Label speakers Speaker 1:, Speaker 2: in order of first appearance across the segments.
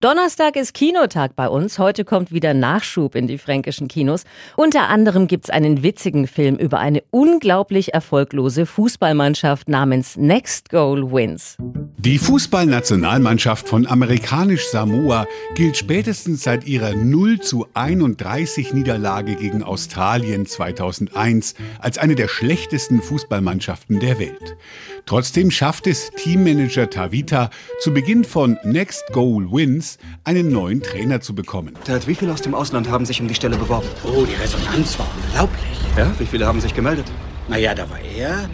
Speaker 1: Donnerstag ist Kinotag bei uns. Heute kommt wieder Nachschub in die fränkischen Kinos. Unter anderem gibt's einen witzigen Film über eine unglaublich erfolglose Fußballmannschaft namens Next Goal Wins.
Speaker 2: Die Fußballnationalmannschaft von amerikanisch Samoa gilt spätestens seit ihrer 0 zu 31 Niederlage gegen Australien 2001 als eine der schlechtesten Fußballmannschaften der Welt. Trotzdem schafft es Teammanager Tavita zu Beginn von Next Goal Wins einen neuen Trainer zu bekommen.
Speaker 3: Dad, wie viele aus dem Ausland haben sich um die Stelle beworben?
Speaker 4: Oh, die Resonanz war unglaublich.
Speaker 3: Ja, wie viele haben sich gemeldet?
Speaker 4: Naja, da war er.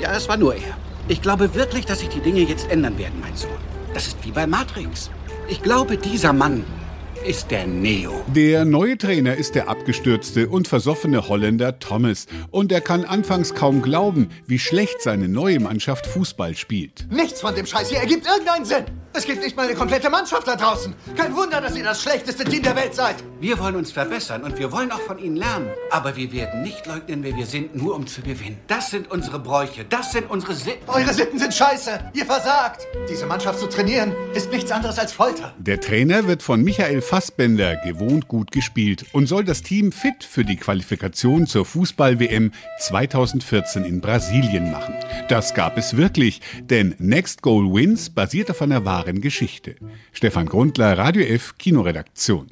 Speaker 4: Ja, es war nur er. Ich glaube wirklich, dass sich die Dinge jetzt ändern werden, mein Sohn. Das ist wie bei Matrix. Ich glaube, dieser Mann ist der Neo.
Speaker 2: Der neue Trainer ist der abgestürzte und versoffene Holländer Thomas. Und er kann anfangs kaum glauben, wie schlecht seine neue Mannschaft Fußball spielt.
Speaker 5: Nichts von dem Scheiß hier ergibt irgendeinen Sinn. Es gibt nicht mal eine komplette Mannschaft da draußen. Kein Wunder, dass ihr das schlechteste Team der Welt seid.
Speaker 4: Wir wollen uns verbessern und wir wollen auch von Ihnen lernen. Aber wir werden nicht leugnen, wer wir sind, nur um zu gewinnen. Das sind unsere Bräuche, das sind unsere Sitten.
Speaker 5: Eure Sitten sind scheiße. Ihr versagt. Diese Mannschaft zu trainieren, ist nichts anderes als Folter.
Speaker 2: Der Trainer wird von Michael Fassbender gewohnt gut gespielt und soll das Team fit für die Qualifikation zur Fußball-WM 2014 in Brasilien machen. Das gab es wirklich, denn Next Goal Wins basiert auf einer wahren Geschichte. Stefan Grundler, Radio F, Kinoredaktion.